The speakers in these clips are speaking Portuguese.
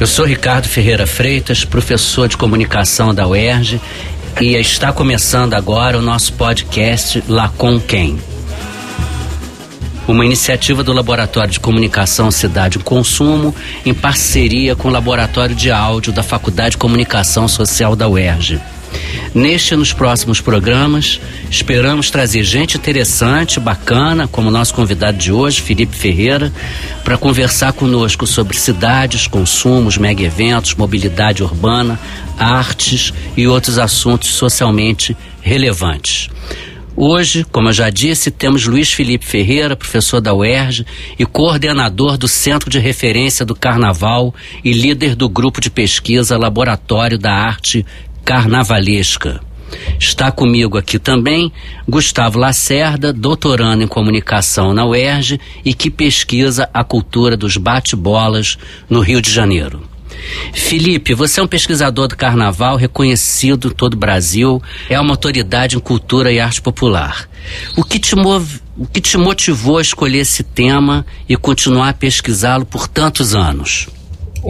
Eu sou Ricardo Ferreira Freitas, professor de comunicação da UERJ, e está começando agora o nosso podcast Lá com Quem. Uma iniciativa do Laboratório de Comunicação Cidade e Consumo, em parceria com o Laboratório de Áudio da Faculdade de Comunicação Social da UERJ. Neste e nos próximos programas, esperamos trazer gente interessante, bacana, como nosso convidado de hoje, Felipe Ferreira, para conversar conosco sobre cidades, consumos, mega eventos, mobilidade urbana, artes e outros assuntos socialmente relevantes. Hoje, como eu já disse, temos Luiz Felipe Ferreira, professor da UERJ e coordenador do Centro de Referência do Carnaval e líder do grupo de pesquisa Laboratório da Arte carnavalesca. Está comigo aqui também Gustavo Lacerda, doutorando em comunicação na UERJ e que pesquisa a cultura dos bate-bolas no Rio de Janeiro. Felipe, você é um pesquisador do carnaval reconhecido em todo o Brasil, é uma autoridade em cultura e arte popular. O que te, move, o que te motivou a escolher esse tema e continuar a pesquisá-lo por tantos anos?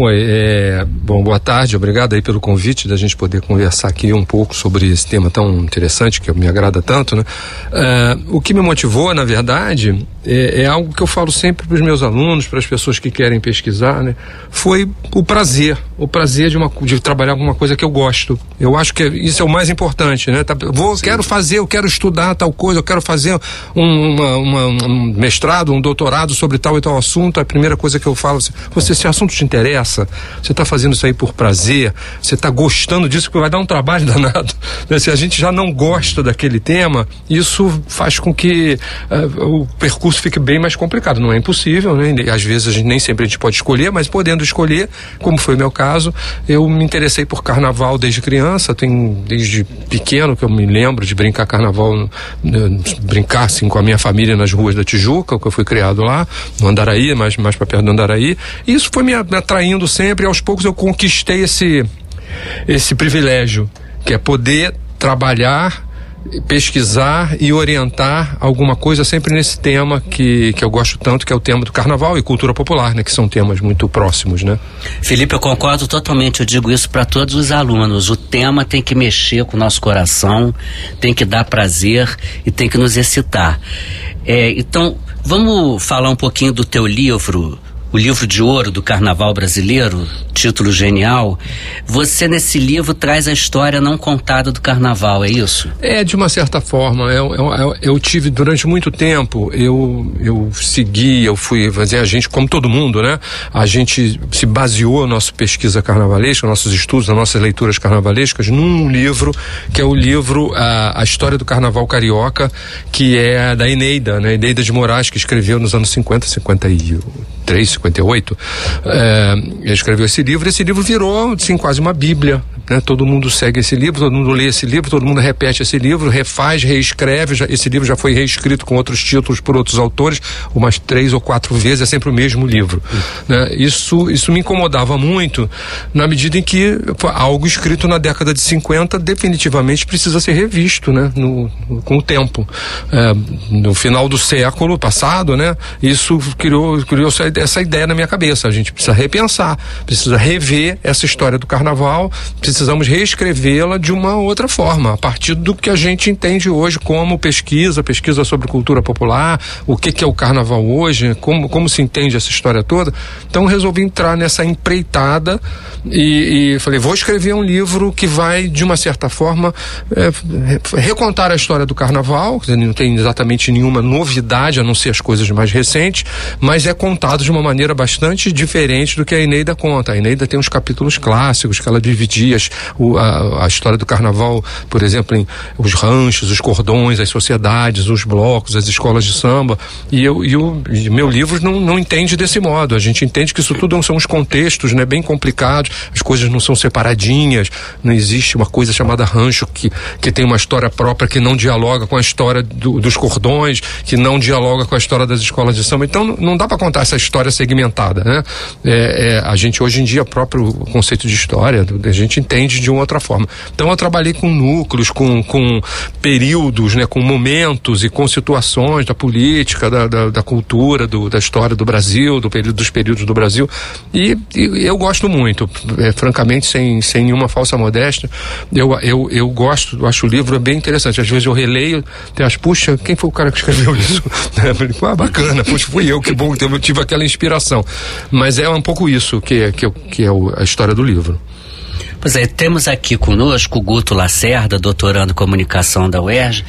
Oi, é, bom, boa tarde, obrigado aí pelo convite da gente poder conversar aqui um pouco sobre esse tema tão interessante que me agrada tanto, né? É, o que me motivou, na verdade, é, é algo que eu falo sempre para os meus alunos, para as pessoas que querem pesquisar, né? Foi o prazer, o prazer de, uma, de trabalhar com uma coisa que eu gosto. Eu acho que isso é o mais importante, né? Tá, vou, quero fazer, eu quero estudar tal coisa, eu quero fazer um, uma, uma, um mestrado, um doutorado sobre tal e tal assunto. A primeira coisa que eu falo, assim, você, esse assunto te interessa? Você está fazendo isso aí por prazer? Você está gostando disso? Porque vai dar um trabalho danado. Né? Se a gente já não gosta daquele tema, isso faz com que uh, o percurso isso fica bem mais complicado. Não é impossível, né? Às vezes gente nem sempre a gente pode escolher, mas podendo escolher, como foi o meu caso, eu me interessei por carnaval desde criança, tem desde pequeno que eu me lembro de brincar carnaval, brincar assim com a minha família nas ruas da Tijuca, que eu fui criado lá, no Andaraí, mais, mais para perto do Andaraí. E isso foi me atraindo sempre, e aos poucos eu conquistei esse, esse privilégio, que é poder trabalhar pesquisar e orientar alguma coisa sempre nesse tema que, que eu gosto tanto, que é o tema do carnaval e cultura popular, né? Que são temas muito próximos, né? Felipe, eu concordo totalmente, eu digo isso para todos os alunos. O tema tem que mexer com o nosso coração, tem que dar prazer e tem que nos excitar. É, então, vamos falar um pouquinho do teu livro, o livro de ouro do carnaval brasileiro, título genial. Você nesse livro traz a história não contada do carnaval, é isso? É, de uma certa forma. Eu, eu, eu tive durante muito tempo, eu, eu segui, eu fui fazer a gente, como todo mundo, né? A gente se baseou na nossa pesquisa carnavalesca, nossos estudos, nossas leituras carnavalescas, num livro que é o livro A, a História do Carnaval Carioca, que é da Eneida, né? Eneida de Moraes, que escreveu nos anos 50, 53, 58, é, escreveu esse livro. Esse livro virou, assim, quase uma bíblia. Né? Todo mundo segue esse livro, todo mundo lê esse livro, todo mundo repete esse livro, refaz, reescreve. Já, esse livro já foi reescrito com outros títulos por outros autores, umas três ou quatro vezes, é sempre o mesmo livro. Né? Isso, isso me incomodava muito, na medida em que algo escrito na década de 50 definitivamente precisa ser revisto né? no, no com o tempo. É, no final do século passado, né? isso criou, criou essa ideia na minha cabeça. A gente precisa repensar, precisa rever essa história do carnaval, precisamos reescrevê-la de uma outra forma, a partir do que a gente entende hoje como pesquisa, pesquisa sobre cultura popular, o que, que é o carnaval hoje, como, como se entende essa história toda. Então resolvi entrar nessa empreitada e, e falei, vou escrever um livro que vai, de uma certa forma, é, recontar a história do carnaval, não tem exatamente nenhuma novidade, a não ser as coisas mais recentes, mas é contado de uma maneira bastante diferente do que a Eneida conta. A Eneida tem uns capítulos clássicos que ela dividia o, a, a, história do carnaval, por exemplo, em os ranchos, os cordões, as sociedades, os blocos, as escolas de samba. E eu e o e meu livro não, não entende desse modo. A gente entende que isso tudo são os contextos, né, bem complicados. As coisas não são separadinhas. Não existe uma coisa chamada rancho que, que tem uma história própria que não dialoga com a história do, dos cordões, que não dialoga com a história das escolas de samba. Então não dá para contar essa história segmentada, né? É, é, a gente hoje em dia próprio conceito de história, a gente entende entende de uma outra forma. Então eu trabalhei com núcleos, com, com períodos, né, com momentos e com situações da política, da, da, da cultura, do, da história do Brasil, do período, dos períodos do Brasil. E, e eu gosto muito, é, francamente, sem, sem nenhuma falsa modéstia. Eu, eu, eu gosto, acho o livro bem interessante. Às vezes eu releio, tem as, puxa, quem foi o cara que escreveu isso? ah, bacana, puxa, fui eu, que bom que eu tive aquela inspiração. Mas é um pouco isso que, que, que é a história do livro. Pois é, temos aqui conosco o Guto Lacerda, doutorando em comunicação da UERJ,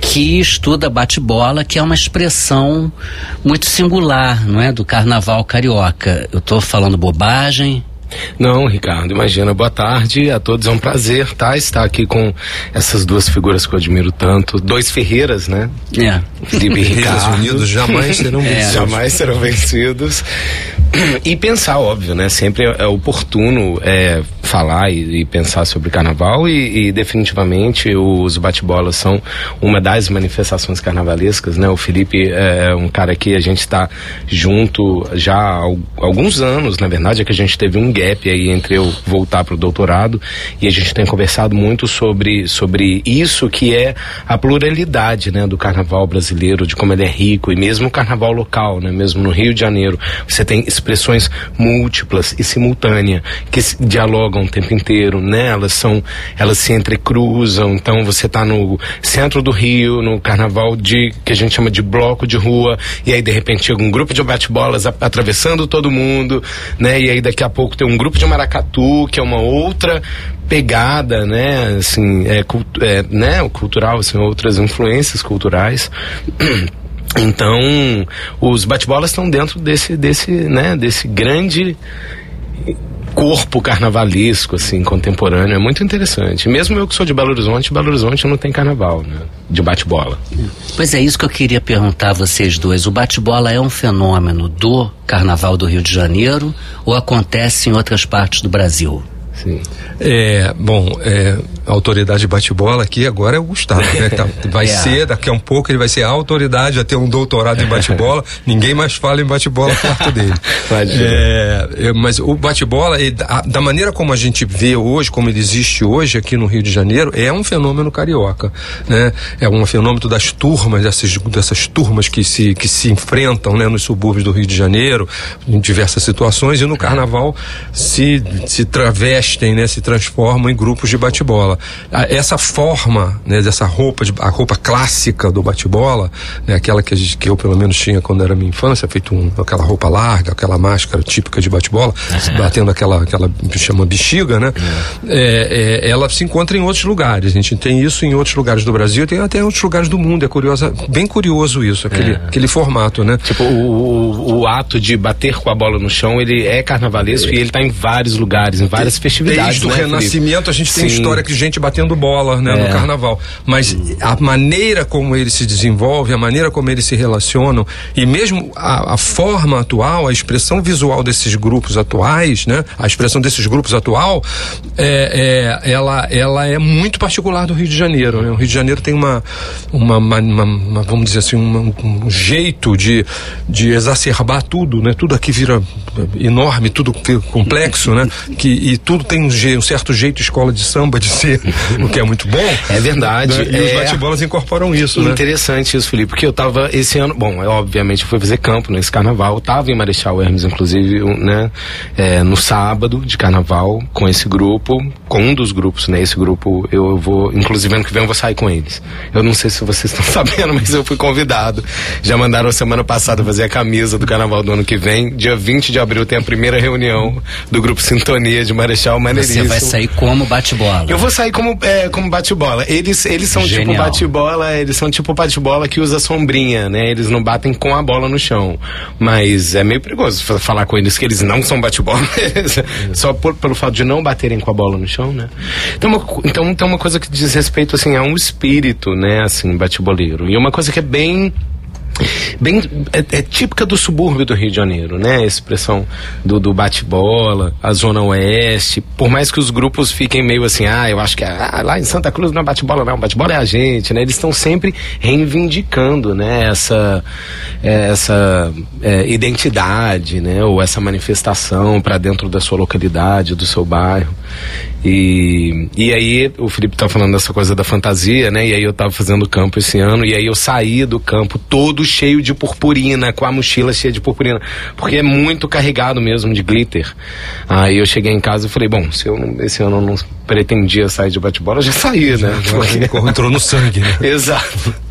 que estuda bate-bola, que é uma expressão muito singular, não é, do carnaval carioca. Eu estou falando bobagem? Não, Ricardo, imagina. Boa tarde a todos. É um prazer, tá? Estar aqui com essas duas figuras que eu admiro tanto. Dois Ferreiras, né? É. Felipe e Ricardo. Unidos jamais serão vencidos. É. Jamais serão vencidos. E pensar, óbvio, né? Sempre é oportuno é, falar e, e, pensar sobre carnaval e, e definitivamente os bate-bolas são uma das manifestações carnavalescas, né? O Felipe é um cara que a gente está junto já há alguns anos, na verdade, é que a gente teve um gap aí entre eu voltar para o doutorado e a gente tem conversado muito sobre, sobre isso que é a pluralidade, né? Do carnaval brasileiro, de como ele é rico e mesmo o carnaval local, né? Mesmo no Rio de Janeiro, você tem expressões múltiplas e simultâneas que dialogam o tempo inteiro, né? Elas são, elas se entrecruzam. Então você está no centro do Rio, no carnaval de que a gente chama de bloco de rua, e aí de repente um grupo de bate-bolas atravessando todo mundo, né? E aí daqui a pouco tem um grupo de maracatu, que é uma outra pegada, né? Assim, é, é né? Cultural, assim, outras influências culturais. Então, os bate-bolas estão dentro desse, desse, né, desse grande corpo carnavalesco, assim, contemporâneo. É muito interessante. Mesmo eu que sou de Belo Horizonte, Belo Horizonte não tem carnaval, né? De bate-bola. Pois é, isso que eu queria perguntar a vocês dois. O bate-bola é um fenômeno do Carnaval do Rio de Janeiro ou acontece em outras partes do Brasil? Sim. É, bom, é, a autoridade bate-bola aqui agora é o Gustavo, né? Tá, vai é. ser, daqui a um pouco ele vai ser a autoridade a ter um doutorado em bate-bola. Ninguém mais fala em bate-bola perto dele. É, é, mas o bate-bola, da maneira como a gente vê hoje, como ele existe hoje aqui no Rio de Janeiro, é um fenômeno carioca, né? É um fenômeno das turmas, dessas, dessas turmas que se, que se enfrentam, né? Nos subúrbios do Rio de Janeiro, em diversas situações, e no carnaval se, se travestem, né? Se transformam em grupos de bate-bola essa forma, né, dessa roupa, de, a roupa clássica do bate-bola, né, aquela que, gente, que eu pelo menos tinha quando era minha infância, feito um, aquela roupa larga, aquela máscara típica de bate-bola, batendo aquela, aquela chama bexiga, né? Uhum. É, é, ela se encontra em outros lugares. A gente tem isso em outros lugares do Brasil, tem até em outros lugares do mundo. É curiosa, bem curioso isso, aquele, é. aquele formato, né? Tipo, o, o, o, ato de bater com a bola no chão, ele é carnavalesco e ele está em vários lugares, em várias festividades. Desde né, o Renascimento, Felipe? a gente tem Sim. história que gente batendo bola né, é. no carnaval. Mas a maneira como ele se desenvolve, a maneira como eles se relacionam e mesmo a, a, forma atual, a expressão visual desses grupos atuais, né, a expressão desses grupos atual, é, é, ela, ela é muito particular do Rio de Janeiro. Né? O Rio de Janeiro tem uma, uma, uma, uma vamos dizer assim, um, um, jeito de, de exacerbar tudo, né? Tudo aqui vira enorme, tudo complexo, né? Que, e tudo tem um, um certo jeito escola de samba de ser o que é muito bom. É verdade. Né? E é... os bate-bolas incorporam isso, né? Interessante isso, Felipe, porque eu tava esse ano, bom, eu, obviamente fui fazer campo nesse carnaval, eu tava em Marechal Hermes, inclusive, né, é, no sábado de carnaval, com esse grupo, com um dos grupos, né, esse grupo eu vou, inclusive ano que vem eu vou sair com eles. Eu não sei se vocês estão sabendo, mas eu fui convidado. Já mandaram semana passada fazer a camisa do carnaval do ano que vem. Dia 20 de abril tem a primeira reunião do grupo Sintonia de Marechal Maneiríssimo. Você vai sair como bate-bola? Eu vou sair como, é, como bate-bola. Eles, eles são tipo Genial. tipo bate-bola, eles são tipo bate-bola que usa sombrinha, né? Eles não batem com a bola no chão. Mas é meio perigoso falar com eles que eles não são bate-bola. Só por, pelo fato de não baterem com a bola no chão, né? Então, uma, então tem uma coisa que diz respeito, assim, a um espírito, né? Assim, bate-boleiro. E uma coisa que é bem bem é, é, típica do subúrbio do Rio de Janeiro, né? A expressão do, do bate-bola, a zona oeste. Por mais que os grupos fiquem meio assim, ah, eu acho que ah, lá em Santa Cruz não é bate-bola, não, bate-bola é a gente, né? Eles estão sempre reivindicando, né? Essa, é, essa é, identidade, né? Ou essa manifestação para dentro da sua localidade, do seu bairro. E, e aí o Felipe tá falando dessa coisa da fantasia, né? E aí eu tava fazendo campo esse ano e aí eu saí do campo todo cheio de purpurina, com a mochila cheia de purpurina, porque é muito carregado mesmo de glitter. Aí eu cheguei em casa e falei, bom, se eu não, esse ano eu não pretendia sair de bate-bola, já saí, né? Porque... Entrou no sangue, né? Exato.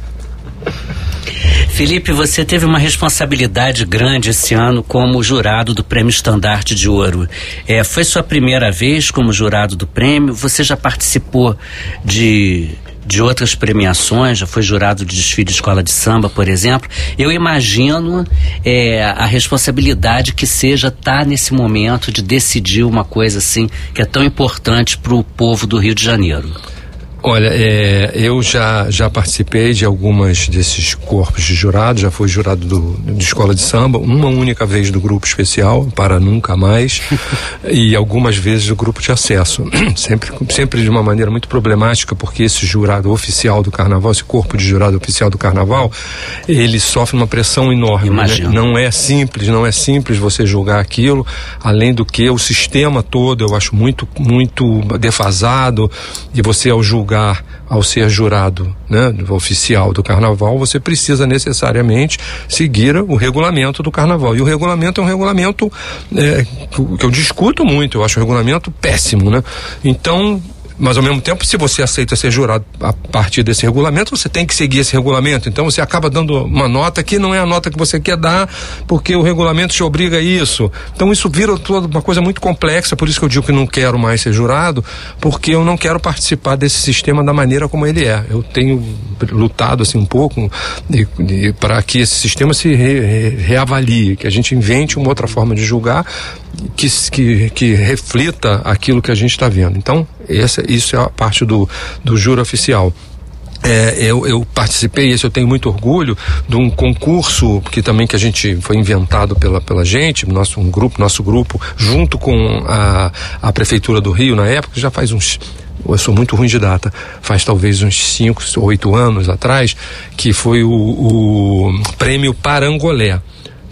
Felipe, você teve uma responsabilidade grande esse ano como jurado do Prêmio Estandarte de Ouro. É, foi sua primeira vez como jurado do prêmio? Você já participou de, de outras premiações? Já foi jurado de desfile de escola de samba, por exemplo? Eu imagino é, a responsabilidade que seja estar tá nesse momento de decidir uma coisa assim que é tão importante para o povo do Rio de Janeiro. Olha, é, eu já, já participei de algumas desses corpos de jurado, já fui jurado do, de escola de samba, uma única vez do grupo especial, para nunca mais, e algumas vezes do grupo de acesso. sempre, sempre de uma maneira muito problemática, porque esse jurado oficial do carnaval, esse corpo de jurado oficial do carnaval, ele sofre uma pressão enorme. Né? Não é simples, não é simples você julgar aquilo, além do que o sistema todo eu acho muito, muito defasado, e você ao julgar lugar ao ser jurado né, oficial do carnaval, você precisa necessariamente seguir o regulamento do carnaval. E o regulamento é um regulamento é, que eu discuto muito, eu acho o regulamento péssimo. Né? Então, mas ao mesmo tempo, se você aceita ser jurado a partir desse regulamento, você tem que seguir esse regulamento. Então você acaba dando uma nota que não é a nota que você quer dar, porque o regulamento te obriga a isso. Então isso vira toda uma coisa muito complexa, por isso que eu digo que não quero mais ser jurado, porque eu não quero participar desse sistema da maneira como ele é. Eu tenho lutado assim um pouco para que esse sistema se re, re, reavalie, que a gente invente uma outra forma de julgar que, que, que reflita aquilo que a gente está vendo. Então, essa, isso é a parte do, do júri oficial. É, eu, eu, participei, esse eu tenho muito orgulho, de um concurso que também que a gente foi inventado pela, pela gente, nosso um grupo, nosso grupo, junto com a, a prefeitura do Rio na época, já faz uns eu sou muito ruim de data, faz talvez uns 5 ou 8 anos atrás, que foi o, o prêmio Parangolé.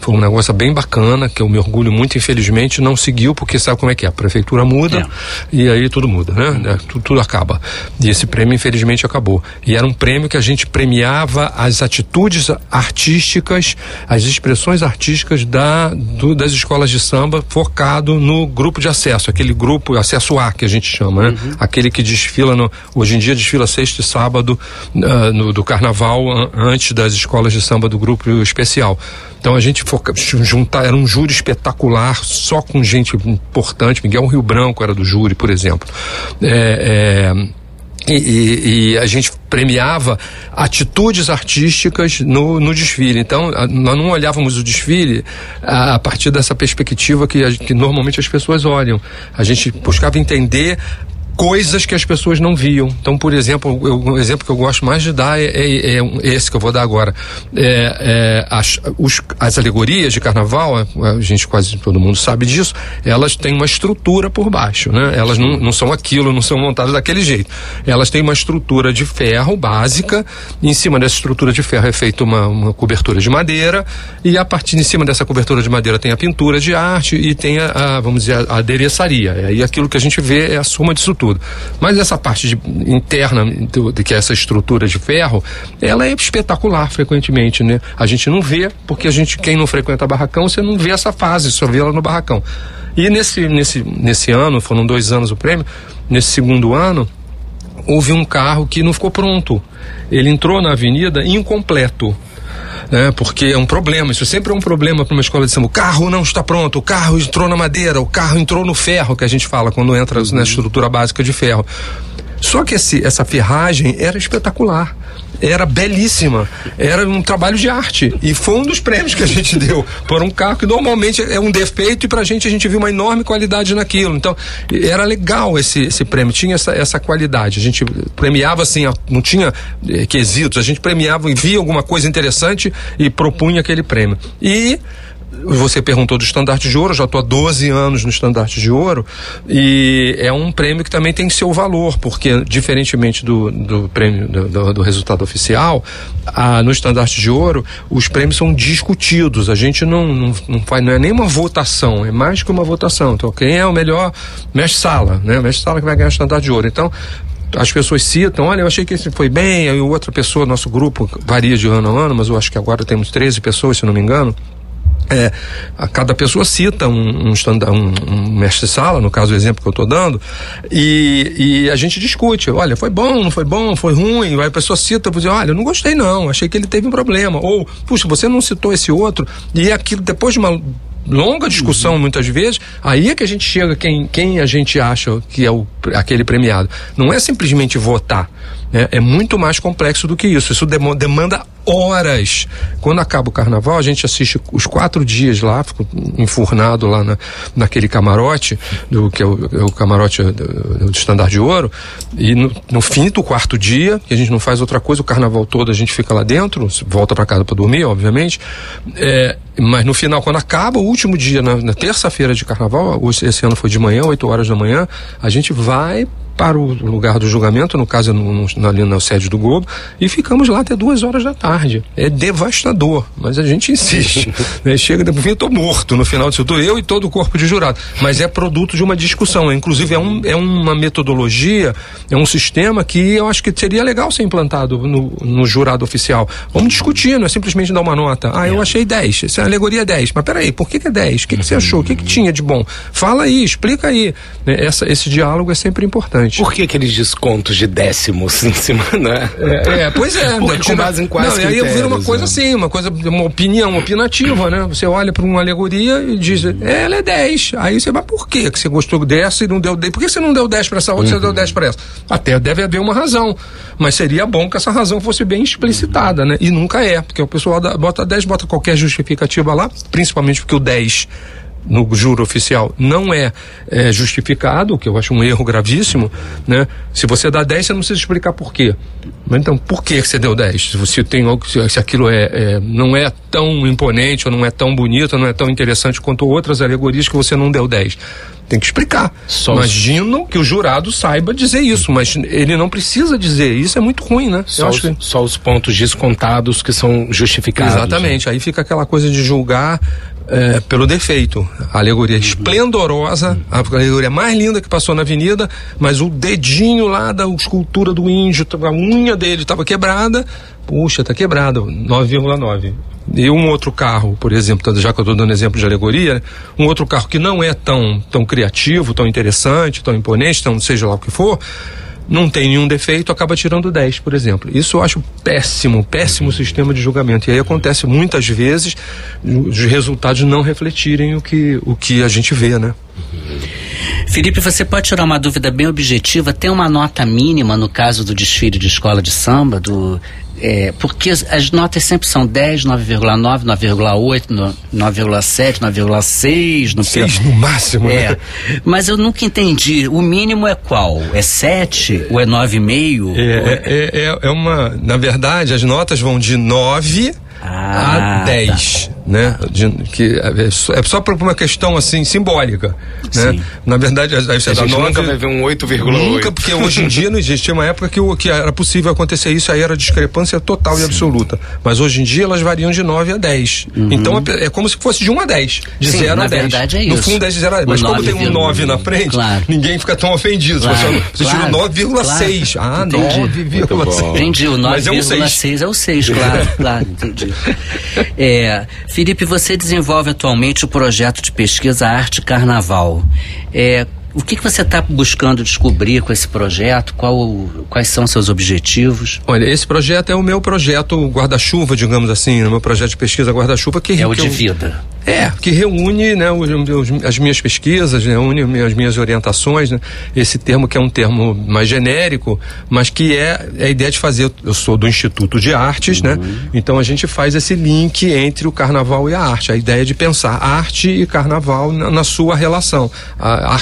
Foi um negócio bem bacana, que eu me orgulho muito, infelizmente não seguiu, porque sabe como é que é? A prefeitura muda é. e aí tudo muda, né? É, tudo, tudo, acaba. E esse prêmio, infelizmente, acabou. E era um prêmio que a gente premiava as atitudes artísticas, as expressões artísticas da, do, das escolas de samba, focado no grupo de acesso, aquele grupo, acesso A que a gente chama, né? Uhum. Aquele que desfila, no, hoje em dia desfila sexta e sábado uh, no, do carnaval, antes das escolas de samba do grupo especial. Então a gente foca, juntar, era um júri espetacular, só com gente importante. Miguel Rio Branco era do júri, por exemplo. É, é, e, e, e, a gente premiava atitudes artísticas no, no desfile. Então, a, nós não olhávamos o desfile a, a partir dessa perspectiva que, a, que normalmente as pessoas olham. A gente buscava entender coisas que as pessoas não viam. Então, por exemplo, eu, um exemplo que eu gosto mais de dar é, é, é esse que eu vou dar agora. É, é, as, os, as alegorias de carnaval, a, a, gente quase todo mundo sabe disso, elas têm uma estrutura por baixo, né? Elas não, não são aquilo, não são montadas daquele jeito. Elas têm uma estrutura de ferro básica, em cima dessa estrutura de ferro é feita uma, uma cobertura de madeira, e a partir de cima dessa cobertura de madeira tem a pintura de arte e tem a, a vamos dizer, a adereçaria. E aquilo que a gente vê é a soma disso tudo tudo. Mas essa parte de, interna, do, de que é essa estrutura de ferro, ela é espetacular frequentemente, né? A gente não vê, porque a gente, quem não frequenta barracão, você não vê essa fase, só vê ela no barracão. E nesse, nesse, nesse ano, foram dois anos o prêmio, nesse segundo ano, houve um carro que não ficou pronto. Ele entrou na avenida incompleto né? Porque é um problema, isso sempre é um problema para uma escola de samba. O carro não está pronto, o carro entrou na madeira, o carro entrou no ferro, que a gente fala quando entra na estrutura básica de ferro. Só que esse, essa ferragem era espetacular, era belíssima, era um trabalho de arte. E foi um dos prêmios que a gente deu por um carro que normalmente é um defeito e pra gente a gente viu uma enorme qualidade naquilo. Então, era legal esse, esse prêmio, tinha essa, essa qualidade. A gente premiava assim, não tinha eh, quesitos, a gente premiava e via alguma coisa interessante e propunha aquele prêmio. E você perguntou do estandarte de ouro, já estou há 12 anos no estandarte de ouro, e é um prêmio que também tem seu valor, porque, diferentemente do, do prêmio do, do, do resultado oficial, a, no estandarte de ouro, os prêmios são discutidos. A gente não, não, não faz, não é nem uma votação, é mais que uma votação. Então, quem é o melhor mestre-sala, né? Mestre-sala que vai ganhar o estandarte de ouro. Então, as pessoas citam, olha, eu achei que esse foi bem, aí outra pessoa, nosso grupo varia de ano a ano, mas eu acho que agora temos 13 pessoas, se não me engano. É, a cada pessoa cita um, um, um, um mestre-sala, no caso o exemplo que eu estou dando, e, e, a gente discute, olha, foi bom, não foi bom, foi ruim, aí a pessoa cita, dizer, olha, eu não gostei não, achei que ele teve um problema, ou, puxa, você não citou esse outro, e aquilo, depois de uma longa discussão uhum. muitas vezes, aí é que a gente chega quem, quem a gente acha que é o, aquele premiado. Não é simplesmente votar. Né? É muito mais complexo do que isso. Isso demanda horas. Quando acaba o carnaval, a gente assiste os quatro dias lá, fico enfurnado lá na, naquele camarote, do, que é o, é o camarote do, do Estandar de Ouro, e no, no, fim do quarto dia, que a gente não faz outra coisa, o carnaval todo a gente fica lá dentro, volta para casa para dormir, obviamente, é, mas no final, quando acaba o último dia, na, na terça-feira de carnaval, esse ano foi de manhã, 8 horas da manhã, a gente vai para o lugar do julgamento, no caso no, no, ali na sede do Globo, e ficamos lá até duas horas da tarde. É devastador, mas a gente insiste. né? Chega, depois eu estou morto no final disso tudo, eu e todo o corpo de jurado. Mas é produto de uma discussão. Inclusive, é, um, é uma metodologia, é um sistema que eu acho que seria legal ser implantado no, no jurado oficial. Vamos discutir, não é simplesmente dar uma nota. Ah, eu é. achei 10, essa alegoria é 10. Mas peraí, por que, que é 10? O que, que você achou? O que, que tinha de bom? Fala aí, explica aí. Né? Essa, esse diálogo é sempre importante importante. Por que aqueles descontos de décimos em cima, né? É, é pois é. Porque com base em quais não, aí vira uma coisa né? assim, uma coisa, uma opinião opinativa, né? Você olha para uma alegoria e diz, é, ela é 10. Aí você vai, por quê que você gostou dessa e não deu 10? Por que você não deu 10 para essa outra e uhum. você deu 10 para essa? Até deve haver uma razão. Mas seria bom que essa razão fosse bem explicitada, né? E nunca é, porque o pessoal bota 10, bota qualquer justificativa lá, principalmente porque o 10 no juro oficial não é, é, justificado, o que eu acho um erro gravíssimo, né? Se você dá 10, você não precisa explicar por quê. Mas então, por que você deu 10? Se você tem se aquilo é, é, não é tão imponente, ou não é tão bonito, ou não é tão interessante quanto outras alegorias que você não deu 10. Tem que explicar. Só Imagino os... que o jurado saiba dizer isso, mas ele não precisa dizer. Isso é muito ruim, né? Só, os, que... só os pontos descontados que são justificados. Exatamente. Né? Aí fica aquela coisa de julgar é, pelo defeito. A alegoria esplendorosa, a alegoria mais linda que passou na avenida, mas o dedinho lá da escultura do índio, a unha dele estava quebrada. Puxa, está quebrada, 9,9. E um outro carro, por exemplo, já que eu estou dando exemplo de alegoria, um outro carro que não é tão, tão criativo, tão interessante, tão imponente, tão seja lá o que for, não tem nenhum defeito, acaba tirando 10, por exemplo. Isso eu acho péssimo, péssimo sistema de julgamento. E aí acontece muitas vezes os resultados não refletirem o que, o que a gente vê, né? Felipe, você pode tirar uma dúvida bem objetiva? Tem uma nota mínima no caso do desfile de escola de samba, do é, porque as notas sempre são 10, 9,9, 9,8, 9,7, 9,6. No 6 no máximo, é. né? Mas eu nunca entendi. O mínimo é qual? É 7 ou é 9,5? É, é, é, é uma. Na verdade, as notas vão de 9 ah, a 10, tá. Né? De, que é só, é só por uma questão assim simbólica, né? Sim. Na verdade, você a dá gente 9, nunca vai ver um 8,8. Nunca, porque hoje em dia não existe. Tinha uma época que, o, que era possível acontecer isso, aí era discrepância total Sim. e absoluta. Mas hoje em dia elas variam de 9 a 10. Uhum. Então é, é, como se fosse de 1 a 10, de Sim, 0 a 10. Verdade é isso. No fundo é de 0 a 10. Mas como tem um 9 na frente, claro. ninguém fica tão ofendido. Claro, você, você claro, tira 9,6. Claro. Ah, 9,6. Entendi, o 9,6 é o 6, claro, claro, entendi. É, Felipe, você desenvolve atualmente o projeto de pesquisa Arte Carnaval. É, o que, que você está buscando descobrir com esse projeto? Qual, quais são seus objetivos? Olha, esse projeto é o meu projeto guarda-chuva, digamos assim, o meu projeto de pesquisa guarda-chuva que é o que de eu, vida. É, que reúne né, os, os, as minhas pesquisas, né, reúne as minhas orientações, né, esse termo que é um termo mais genérico, mas que é, é a ideia de fazer. Eu sou do Instituto de Artes, né, uhum. né? Então a gente faz esse link entre o carnaval e a arte. A ideia de pensar arte e carnaval na, na sua relação. A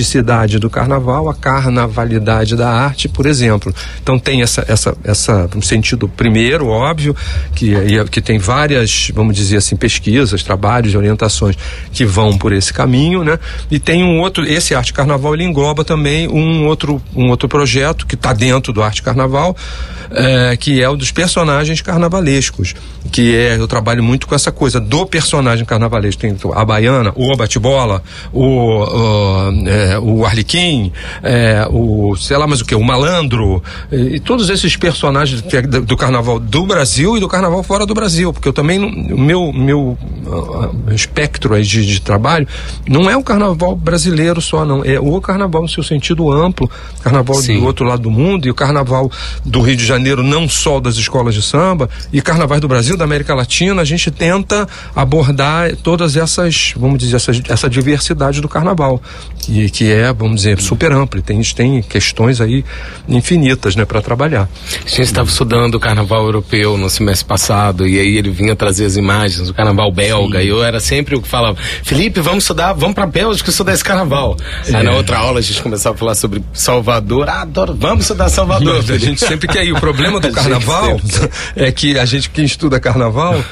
artisticidade do carnaval, a carnavalidade da arte, por exemplo. Então tem essa, essa, essa um sentido primeiro, óbvio, que, que tem várias, vamos dizer assim, pesquisas, trabalhos orientações que vão por esse caminho, né? E tem um outro, esse Arte Carnaval ele engloba também um outro, um outro projeto que está dentro do Arte Carnaval, é, que é o dos personagens carnavalescos, que é, eu trabalho muito com essa coisa do personagem carnavalesco. Tem a baiana, o bate-bola, o, o, é, o arlequim, é, o, sei lá mais o que, o malandro, e, e todos esses personagens é do, do carnaval do Brasil e do carnaval fora do Brasil, porque eu também, o meu, meu uh, espectro aí de, de trabalho não é o carnaval brasileiro só, não, é o carnaval no seu sentido amplo, carnaval Sim. do outro lado do mundo e o carnaval do Rio de Janeiro, não só das escolas de samba, e carnavais do Brasil, da América Latina, a gente tenta abordar todas essas, vamos dizer, essa, essa diversidade do carnaval, que, que é, vamos dizer, super ampla. Tem, tem questões aí infinitas, né, para trabalhar. A gente estava estudando o carnaval europeu no semestre passado, e aí ele vinha trazer as imagens do carnaval belga, Sim. e eu era sempre o que falava, Felipe, vamos estudar, vamos para Bélgica estudar esse carnaval. É. Aí na outra aula a gente começava a falar sobre Salvador, ah, adoro, vamos estudar Salvador. a gente sempre quer ir. O problema do carnaval é que a gente que estuda carnaval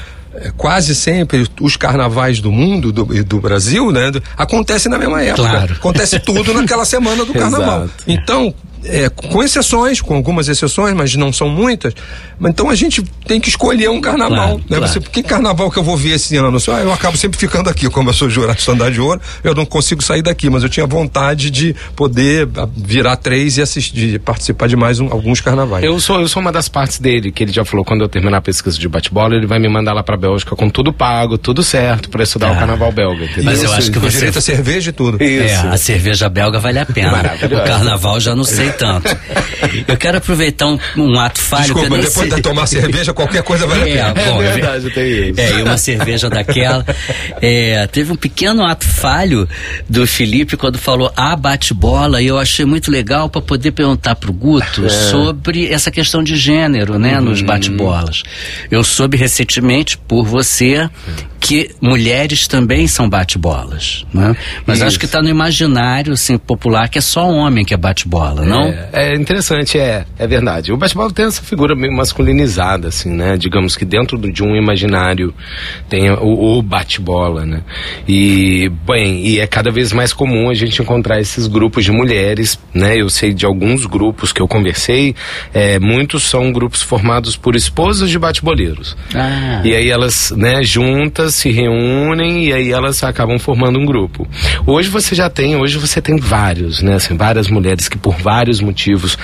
quase sempre os carnavais do mundo do, do Brasil, né, acontecem na mesma época. Claro. Acontece tudo naquela semana do carnaval. Então, é, com exceções, com algumas exceções, mas não são muitas. Então a gente tem que escolher um carnaval. Claro, né? claro. Você, que carnaval que eu vou ver esse ano? Ah, eu acabo sempre ficando aqui, como eu sou jurado de Standard de Ouro, eu não consigo sair daqui, mas eu tinha vontade de poder ah, virar três e assistir, participar de mais um, alguns carnavais. Eu sou, eu sou uma das partes dele, que ele já falou, quando eu terminar a pesquisa de bate-bola, ele vai me mandar lá pra Bélgica com tudo pago, tudo certo, para estudar o é. carnaval belga. Entendeu? Mas eu acho que você. Direito a cerveja e tudo. Isso. É, a cerveja belga vale a pena. O carnaval já não sei tanto. Eu quero aproveitar um, um ato falho. Desculpa, depois sei. de tomar cerveja, qualquer coisa vale é, a pena. Bom, é verdade, tem isso. É, e uma cerveja daquela. É, teve um pequeno ato falho do Felipe quando falou a bate-bola, e eu achei muito legal para poder perguntar pro Guto é. sobre essa questão de gênero, né, uhum. nos bate-bolas. Eu soube recentemente por você que mulheres também são bate-bolas, né? Mas Isso. acho que está no imaginário assim, popular que é só homem que é bate-bola, não? É, é, interessante, é, é verdade. O bate-bola tem essa figura meio masculinizada, assim, né? Digamos que dentro de um imaginário tem o, o bate-bola, né? E, bem, e é cada vez mais comum a gente encontrar esses grupos de mulheres, né? Eu sei de alguns grupos que eu conversei, é, muitos são grupos formados por esposas de bate-boleiros. Ah. E aí elas, né, juntas se reúnem e aí elas acabam formando um grupo. Hoje você já tem, hoje você tem vários, né? Assim, várias mulheres que por vários motivos,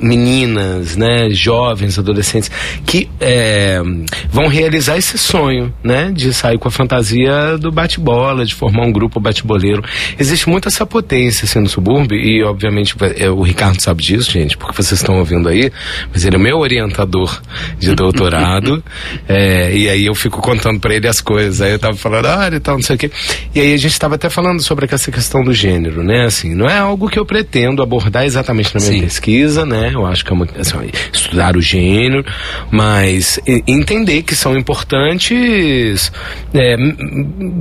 meninas, né? Jovens, adolescentes, que é, vão realizar esse sonho, né? De sair com a fantasia do bate-bola, de formar um grupo bate-boleiro. Existe muito essa potência assim, no subúrbio e, obviamente, é, o Ricardo sabe disso, gente, porque vocês estão ouvindo aí, mas ele é meu orientador de doutorado é, e aí eu fico contando para ele as coisas coisas. Aí eu tava falando, ah, e tal, não sei o quê. E aí a gente estava até falando sobre essa questão do gênero, né? Assim, não é algo que eu pretendo abordar exatamente na minha Sim. pesquisa, né? Eu acho que é uma, assim, estudar o gênero, mas entender que são importantes é,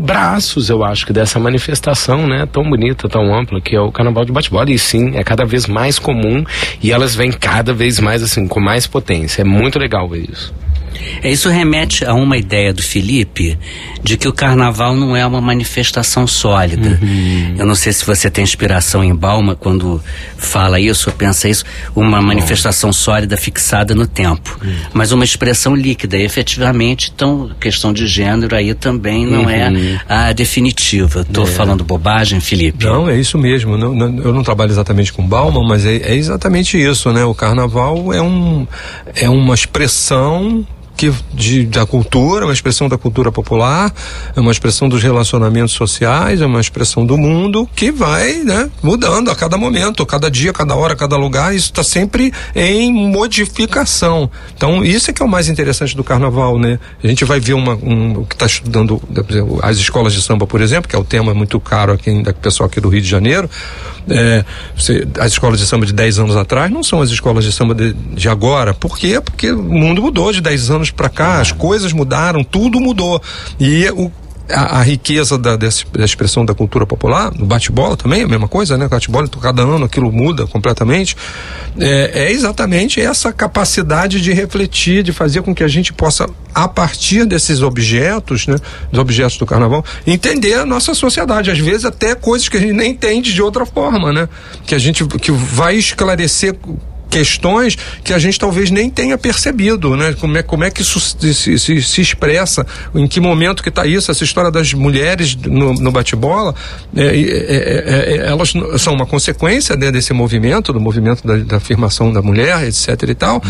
braços, eu acho, que dessa manifestação, né? Tão bonita, tão ampla, que é o carnaval de bate-bola. E sim, é cada vez mais comum e elas vêm cada vez mais, assim, com mais potência. É muito legal ver isso. É, isso remete a uma ideia do Felipe de que o carnaval não é uma manifestação sólida. Uhum. Eu não sei se você tem inspiração em Balma quando fala isso ou pensa isso, uma manifestação sólida fixada no tempo, uhum. mas uma expressão líquida. E, efetivamente, então, questão de gênero aí também não é uhum. é a definitiva. Estou é. falando bobagem, Felipe? Não, é isso mesmo. Não, não, eu não trabalho exatamente com Balma, mas é, é exatamente isso, né? O carnaval é, um, é uma expressão de, da cultura, uma expressão da cultura popular, é uma expressão dos relacionamentos sociais, é uma expressão do mundo que vai né, mudando a cada momento, cada dia, cada hora, cada lugar. Isso está sempre em modificação. Então, isso é que é o mais interessante do carnaval, né? A gente vai ver uma, um, que está estudando as escolas de samba, por exemplo, que é o tema muito caro aqui, da pessoal aqui do Rio de Janeiro. É, você, as escolas de samba de 10 anos atrás não são as escolas de samba de, de agora. Por quê? Porque o mundo mudou de 10 anos para cá, as coisas mudaram, tudo mudou. E o a, a riqueza da, da expressão da cultura popular, no bate-bola também, a mesma coisa, né? Bate-bola, cada ano aquilo muda completamente. É, é exatamente essa capacidade de refletir, de fazer com que a gente possa, a partir desses objetos, né? Dos objetos do carnaval, entender a nossa sociedade. Às vezes até coisas que a gente nem entende de outra forma, né? Que a gente que vai esclarecer questões que a gente talvez nem tenha percebido, né? Como é, como é que isso se, se, se expressa, em que momento que está isso, essa história das mulheres no, no bate-bola, é, é, é, é elas são uma consequência né, desse movimento, do movimento da, da, afirmação da mulher, etc e tal,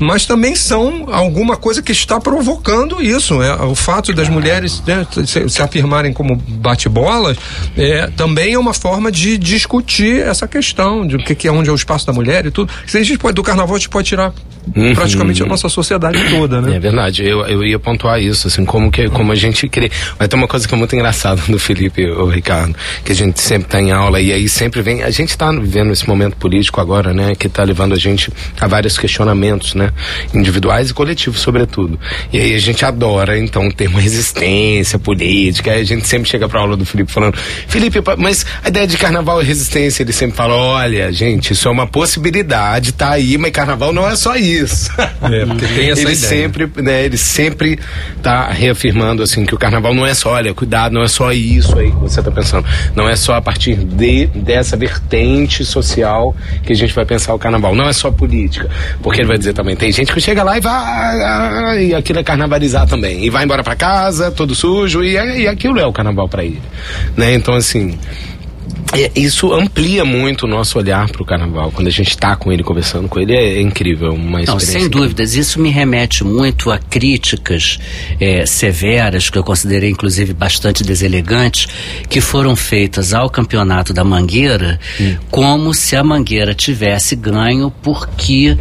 mas também são alguma coisa que está provocando isso, é, o fato das mulheres né, se, se, afirmarem como bate-bolas, é, também é uma forma de discutir essa questão de o que, que é onde é o espaço da mulher e tudo. Se a gente pode, do carnaval a gente pode tirar uhum. praticamente a nossa sociedade toda, né? É verdade, eu, eu ia pontuar isso, assim, como, que, como a gente queria. Mas tem uma coisa que é muito engraçada no Felipe, o Ricardo, que a gente sempre está em aula e aí sempre vem. A gente está vivendo esse momento político agora, né? Que está levando a gente a vários questionamentos, né? Individuais e coletivos, sobretudo. E aí a gente adora, então, ter uma resistência política. Aí a gente sempre chega para a aula do Felipe falando: Felipe, mas a ideia de carnaval e resistência, ele sempre fala: olha, gente, isso é uma possibilidade tá aí, mas carnaval não é só isso. É, porque tem essa ele ideia. sempre, né, ele sempre tá reafirmando assim que o carnaval não é só, olha, cuidado, não é só isso aí que você tá pensando. Não é só a partir de dessa vertente social que a gente vai pensar o carnaval. Não é só política. Porque ele vai dizer também, tem gente que chega lá e vai e aquilo é carnavalizar também. E vai embora para casa, todo sujo, e, é, e aquilo é o carnaval para ele. Né? Então assim, isso amplia muito o nosso olhar para o carnaval. Quando a gente está com ele, conversando com ele, é, incrível. Uma Não, sem dúvidas. Isso me remete muito a críticas é, severas, que eu considerei inclusive bastante deselegantes, que foram feitas ao campeonato da Mangueira, hum. como se a Mangueira tivesse ganho porque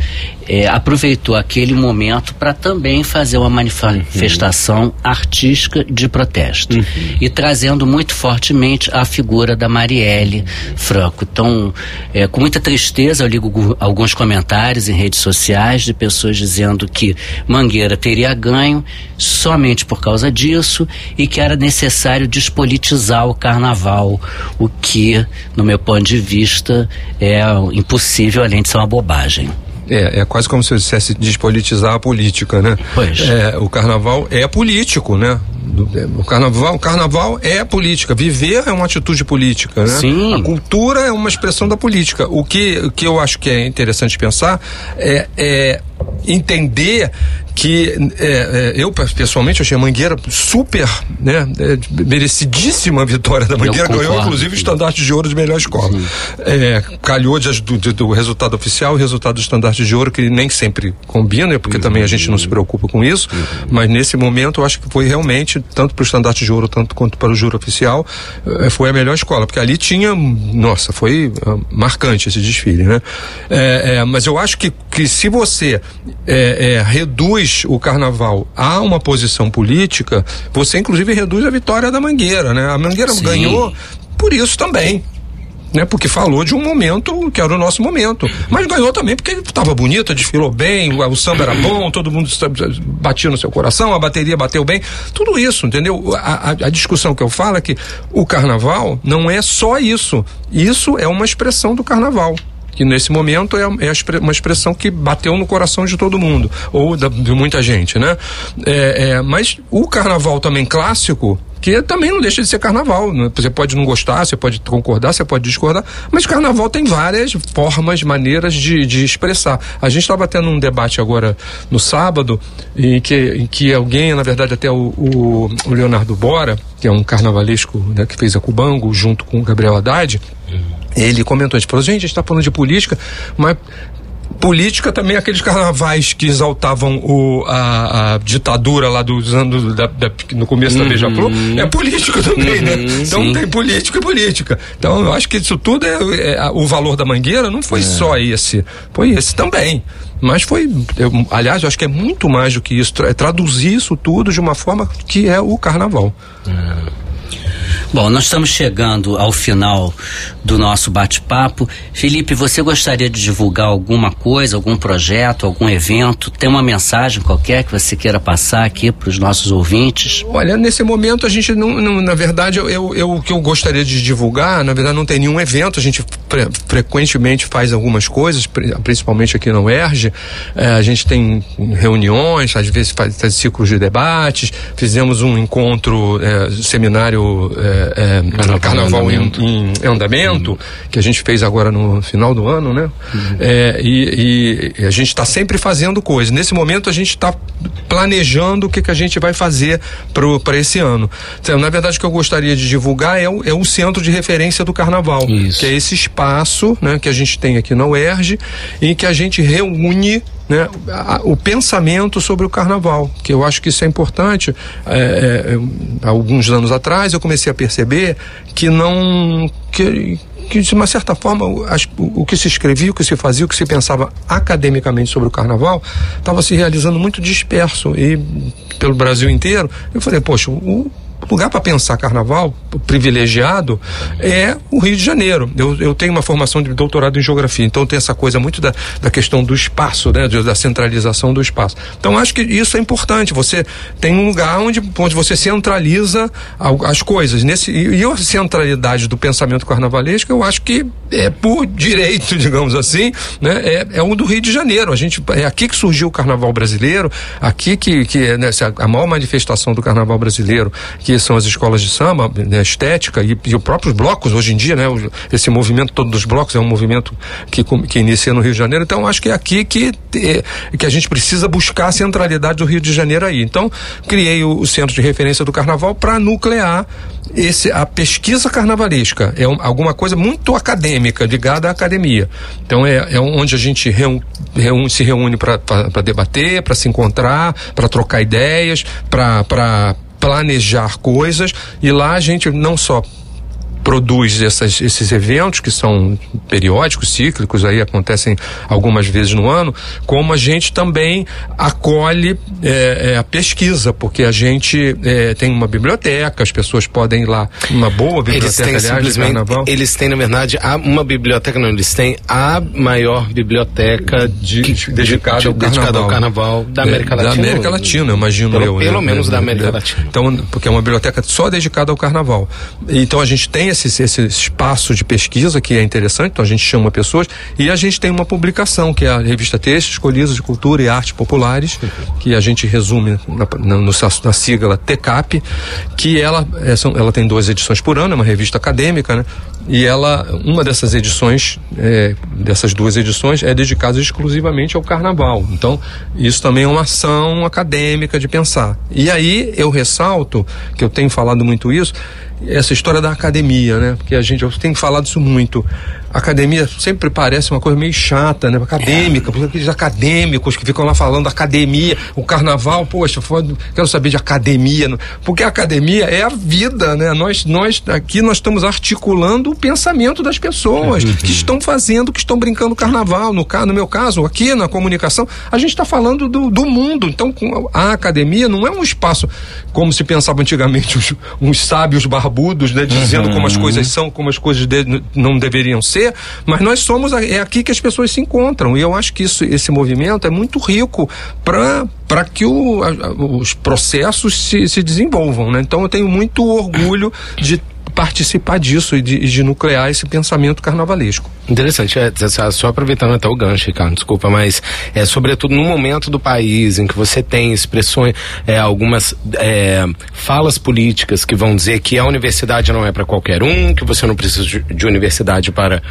é, aproveitou aquele momento para também fazer uma manifestação uhum. artística de protesto uhum. e trazendo muito fortemente a figura da Marielle Franco. Então, é, com muita tristeza, eu ligo alguns comentários em redes sociais de pessoas dizendo que Mangueira teria ganho somente por causa disso e que era necessário despolitizar o carnaval, o que, no meu ponto de vista, é impossível, além de ser uma bobagem. É, é quase como se eu dissesse despolitizar a política, né? Pois. É, o carnaval é político, né? O carnaval, o carnaval é política. Viver é uma atitude política, né? Sim. A cultura é uma expressão da política. O que, o que eu acho que é interessante pensar é, é entender que é, é, eu pessoalmente achei a Mangueira super, né, é, merecidíssima vitória da Mangueira, ganhou inclusive o estandarte de ouro de melhor escola. É, calhou de, do, do, resultado oficial e resultado do estandarte de ouro, que nem sempre combina, porque uhum. também a gente não se preocupa com isso, uhum. mas nesse momento eu acho que foi realmente, tanto para o estandarte de ouro, tanto quanto para o juro oficial, é, foi a melhor escola, porque ali tinha, nossa, foi uh, marcante esse desfile, né? É, mas eu acho que, que se você reduz reduz o carnaval a uma posição política, você inclusive reduz a vitória da Mangueira, né? A Mangueira Sim. ganhou por isso também. Né, porque falou de um momento que era o nosso momento. Mas ganhou também porque estava bonita, desfilou bem, o, samba era bom, todo mundo batia no seu coração, a bateria bateu bem. Tudo isso, entendeu? A, a, a discussão que eu falo é que o carnaval não é só isso. Isso é uma expressão do carnaval que nesse momento é, é uma expressão que bateu no coração de todo mundo, ou da, de muita gente, né? É, é, mas o carnaval também clássico, que também não deixa de ser carnaval. Né? Você pode não gostar, você pode concordar, você pode discordar, mas carnaval tem várias formas, maneiras de, de expressar. A gente estava tendo um debate agora no sábado, em que, em que alguém, na verdade, até o, o, o Leonardo Bora, que é um carnavalesco né, que fez a Cubango, junto com o Gabriel Haddad, ele comentou, gente falou, gente, a gente está falando de política, mas política também aqueles carnavais que exaltavam o, a, a ditadura lá dos anos da, da, no começo uhum. da Beija-Flor é política também, né? uhum, né? Então sim. tem política e política. Então eu acho que isso tudo é, é o valor da mangueira não foi é. só esse, foi esse também. Mas foi, eu, aliás, eu acho que é muito mais do que isso, é traduzir isso tudo de uma forma que é o carnaval. É. Bom, nós estamos chegando ao final do nosso bate-papo. Felipe, você gostaria de divulgar alguma coisa, algum projeto, algum evento? Tem uma mensagem qualquer que você queira passar aqui para os nossos ouvintes? Olha, nesse momento a gente não, não na verdade, eu, eu, eu, o que eu gostaria de divulgar, na verdade não tem nenhum evento, a gente fre frequentemente faz algumas coisas, principalmente aqui na UERJ, é, a gente tem reuniões, às vezes faz, faz ciclos de debates, fizemos um encontro, é, seminário é, Carnaval, Carnaval em Andamento, em, em andamento uhum. que a gente fez agora no final do ano, né? Uhum. É, e, e, a gente está sempre fazendo coisas. Nesse momento a gente está planejando o que, que a gente vai fazer para esse ano. Então, na verdade, o que eu gostaria de divulgar é o, é o centro de referência do Carnaval, Isso. que é esse espaço né, que a gente tem aqui na UERJ, em que a gente reúne né, o pensamento sobre o carnaval, que eu acho que isso é importante. É, é, alguns anos atrás eu comecei a perceber que não. que, que de uma certa forma as, o que se escrevia, o que se fazia, o que se pensava academicamente sobre o carnaval estava se realizando muito disperso e pelo Brasil inteiro. Eu falei, poxa, o, lugar para pensar carnaval privilegiado é o Rio de Janeiro. Eu, eu tenho uma formação de doutorado em geografia, então tem essa coisa muito da, da questão do espaço, né, da centralização do espaço. Então acho que isso é importante. Você tem um lugar onde, onde você centraliza as coisas. Nesse, e, a centralidade do pensamento carnavalesco, eu acho que é por direito, digamos assim, né, é, é o do Rio de Janeiro. A gente, é aqui que surgiu o carnaval brasileiro, aqui que, que né, a maior manifestação do carnaval brasileiro, que são as escolas de samba, né, estética e, e os próprios blocos hoje em dia, né? Esse movimento todo dos blocos é um movimento que, que inicia no Rio de Janeiro. Então acho que é aqui que, é, que a gente precisa buscar a centralidade do Rio de Janeiro aí. Então criei o, o centro de referência do Carnaval para nuclear esse, a pesquisa carnavalesca. É um, alguma coisa muito acadêmica, ligada à academia. Então é, é onde a gente reun, reun, se reúne para debater, para se encontrar, para trocar ideias, para planejar coisas e lá a gente não só produz essas, esses eventos que são periódicos, cíclicos, aí acontecem algumas vezes no ano, como a gente também acolhe é, é, a pesquisa, porque a gente é, tem uma biblioteca, as pessoas podem ir lá, uma boa biblioteca, eles têm, aliás, carnaval. Eles têm, na verdade, uma biblioteca, não, eles têm a maior biblioteca de, que, dedicada, de, ao, dedicada carnaval. ao carnaval da América Latina. Da América Latina, imagino pelo, eu. Pelo né? menos da América Latina. Então, porque é uma biblioteca só dedicada ao carnaval. Então a gente tem esse, esse espaço de pesquisa que é interessante, então a gente chama pessoas e a gente tem uma publicação que é a revista Textos, Colhidas de Cultura e Arte Populares, que a gente resume na, na, no, na sigla TECAP, que ela, é, são, ela tem duas edições por ano, é uma revista acadêmica, né? E ela, uma dessas edições, é, dessas duas edições, é dedicada exclusivamente ao carnaval. Então, isso também é uma ação acadêmica de pensar. E aí eu ressalto, que eu tenho falado muito isso, essa história da academia, né? Porque a gente, eu tenho falado isso muito academia sempre parece uma coisa meio chata, né? Acadêmica, porque aqueles acadêmicos que ficam lá falando academia, o carnaval, poxa, foda, quero saber de academia, porque a academia é a vida, né? Nós, nós aqui nós estamos articulando o pensamento das pessoas que estão fazendo, que estão brincando carnaval. No, no meu caso, aqui na comunicação, a gente está falando do, do mundo. Então, a academia não é um espaço como se pensava antigamente uns, uns sábios barbudos, né? Dizendo uhum. como as coisas são, como as coisas de, não deveriam ser mas nós somos é aqui que as pessoas se encontram e eu acho que isso, esse movimento é muito rico para para que o, os processos se, se desenvolvam, né? Então eu tenho muito orgulho de participar disso e de, de, nuclear esse pensamento carnavalesco. Interessante, é, só aproveitando até o gancho, Ricardo, desculpa, mas é sobretudo no momento do país em que você tem expressões, é, algumas é, falas políticas que vão dizer que a universidade não é para qualquer um, que você não precisa de, de universidade para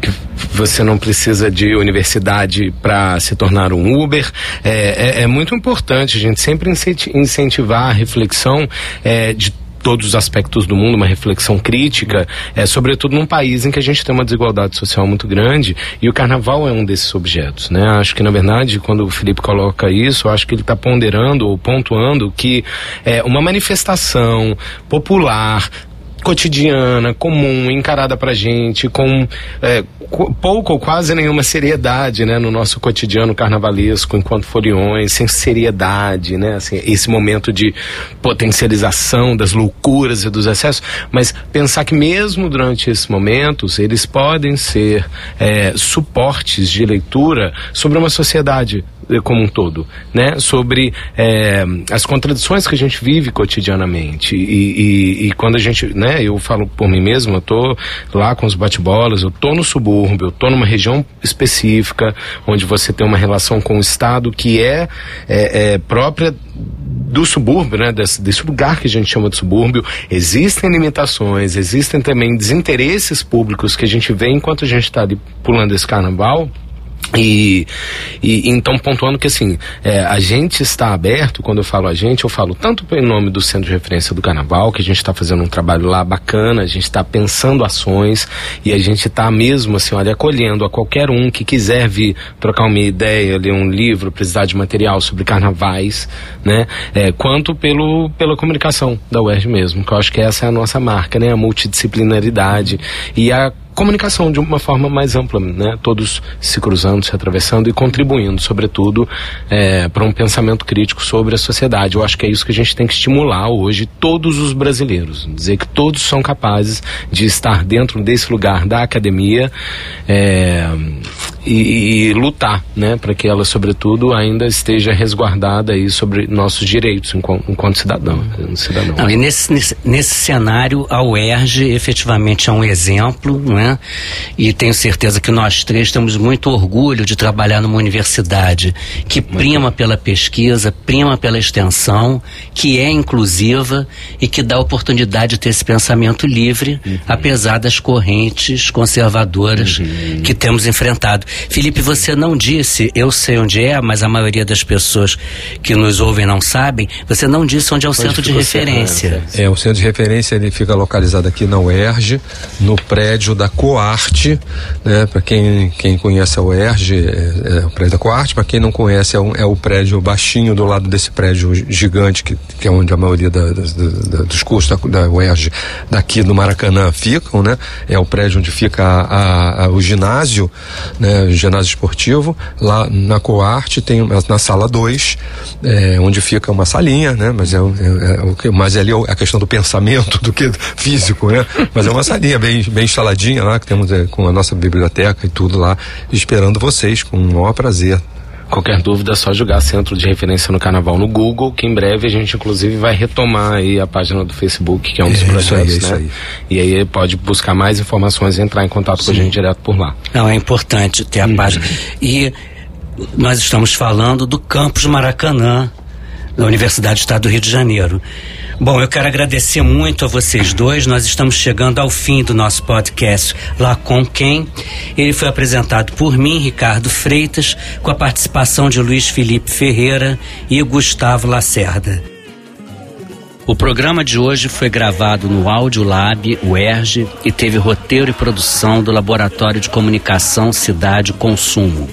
que você não precisa de universidade para se tornar um Uber. É, é, é, muito importante a gente sempre incentivar a reflexão é, de todos os aspectos do mundo, uma reflexão crítica, é, sobretudo num país em que a gente tem uma desigualdade social muito grande e o carnaval é um desses objetos, né? Acho que na verdade quando o Felipe coloca isso, acho que ele está ponderando ou pontuando que é uma manifestação popular cotidiana, comum, encarada pra gente, com é, pouco ou quase nenhuma seriedade, né, no nosso cotidiano carnavalesco, enquanto foliões, sem seriedade, né, assim, esse momento de potencialização das loucuras e dos excessos, mas pensar que mesmo durante esses momentos, eles podem ser é, suportes de leitura sobre uma sociedade como um todo, né? Sobre é, as contradições que a gente vive cotidianamente e, e, e, quando a gente, né? Eu falo por mim mesmo, eu tô lá com os bate-bolas, eu tô no subúrbio, eu tô numa região específica onde você tem uma relação com o Estado que é, é, é própria do subúrbio, né, desse, desse, lugar que a gente chama de subúrbio, existem limitações, existem também desinteresses públicos que a gente vê enquanto a gente está ali pulando esse carnaval e, e, então pontuando que assim é, a gente está aberto quando eu falo a gente eu falo tanto em nome do centro de referência do Carnaval que a gente está fazendo um trabalho lá bacana a gente está pensando ações e a gente está mesmo assim olha acolhendo a qualquer um que quiser vir trocar uma ideia ler um livro precisar de material sobre carnavais né? É, quanto pelo pela comunicação da UERJ mesmo que eu acho que essa é a nossa marca né? A multidisciplinaridade e a comunicação de uma forma mais ampla, né? Todos se cruzando, se atravessando e contribuindo, sobretudo, é, para um pensamento crítico sobre a sociedade. Eu acho que é isso que a gente tem que estimular hoje todos os brasileiros, dizer que todos são capazes de estar dentro desse lugar da academia é, e, e, lutar, né? Para que ela, sobretudo, ainda esteja resguardada aí sobre nossos direitos enquanto, enquanto cidadão. cidadão. Não, e nesse, nesse, nesse cenário, a UERJ efetivamente é um exemplo, não é? E tenho certeza que nós três temos muito orgulho de trabalhar numa universidade que prima pela pesquisa, prima pela extensão, que é inclusiva e que dá oportunidade de ter esse pensamento livre, uhum. apesar das correntes conservadoras uhum. que temos enfrentado. Felipe, você não disse, eu sei onde é, mas a maioria das pessoas que nos ouvem não sabem, você não disse onde é o onde centro de referência. É, o centro de referência ele fica localizado aqui na UERJ, no prédio da Coarte, né? Para quem, quem conhece a UERJ, é, é o prédio da Coarte, para quem não conhece, é, um, é, o prédio baixinho do lado desse prédio gigante, que, que é onde a maioria da, da, da, dos cursos da, UERJ daqui do Maracanã ficam, né? É o prédio onde fica a, a, a, o ginásio, né? O ginásio esportivo. Lá na Coarte tem na sala 2, é, onde fica uma salinha, né? Mas é, é, é, mais ali é a questão do pensamento do que físico, né? Mas é uma salinha bem, bem instaladinha lá, que temos é, com a nossa biblioteca e tudo lá, esperando vocês com o maior prazer. Qualquer dúvida é só jogar Centro de Referência no Carnaval no Google, que em breve a gente inclusive vai retomar aí a página do Facebook, que é um dos é, projetos, isso aí, né? Isso aí. E aí pode buscar mais informações e entrar em contato Sim. com a gente direto por lá. Não, é importante ter a uhum. página. E nós estamos falando do campus Maracanã, da Universidade do Estado do Rio de Janeiro. Bom, eu quero agradecer muito a vocês dois. Nós estamos chegando ao fim do nosso podcast Lá com Quem. Ele foi apresentado por mim, Ricardo Freitas, com a participação de Luiz Felipe Ferreira e Gustavo Lacerda. O programa de hoje foi gravado no Audio Lab UERJ e teve roteiro e produção do Laboratório de Comunicação Cidade Consumo.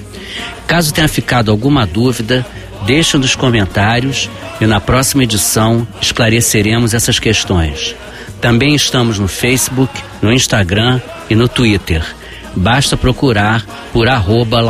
Caso tenha ficado alguma dúvida, Deixe nos comentários e na próxima edição esclareceremos essas questões. Também estamos no Facebook, no Instagram e no Twitter. Basta procurar por arroba.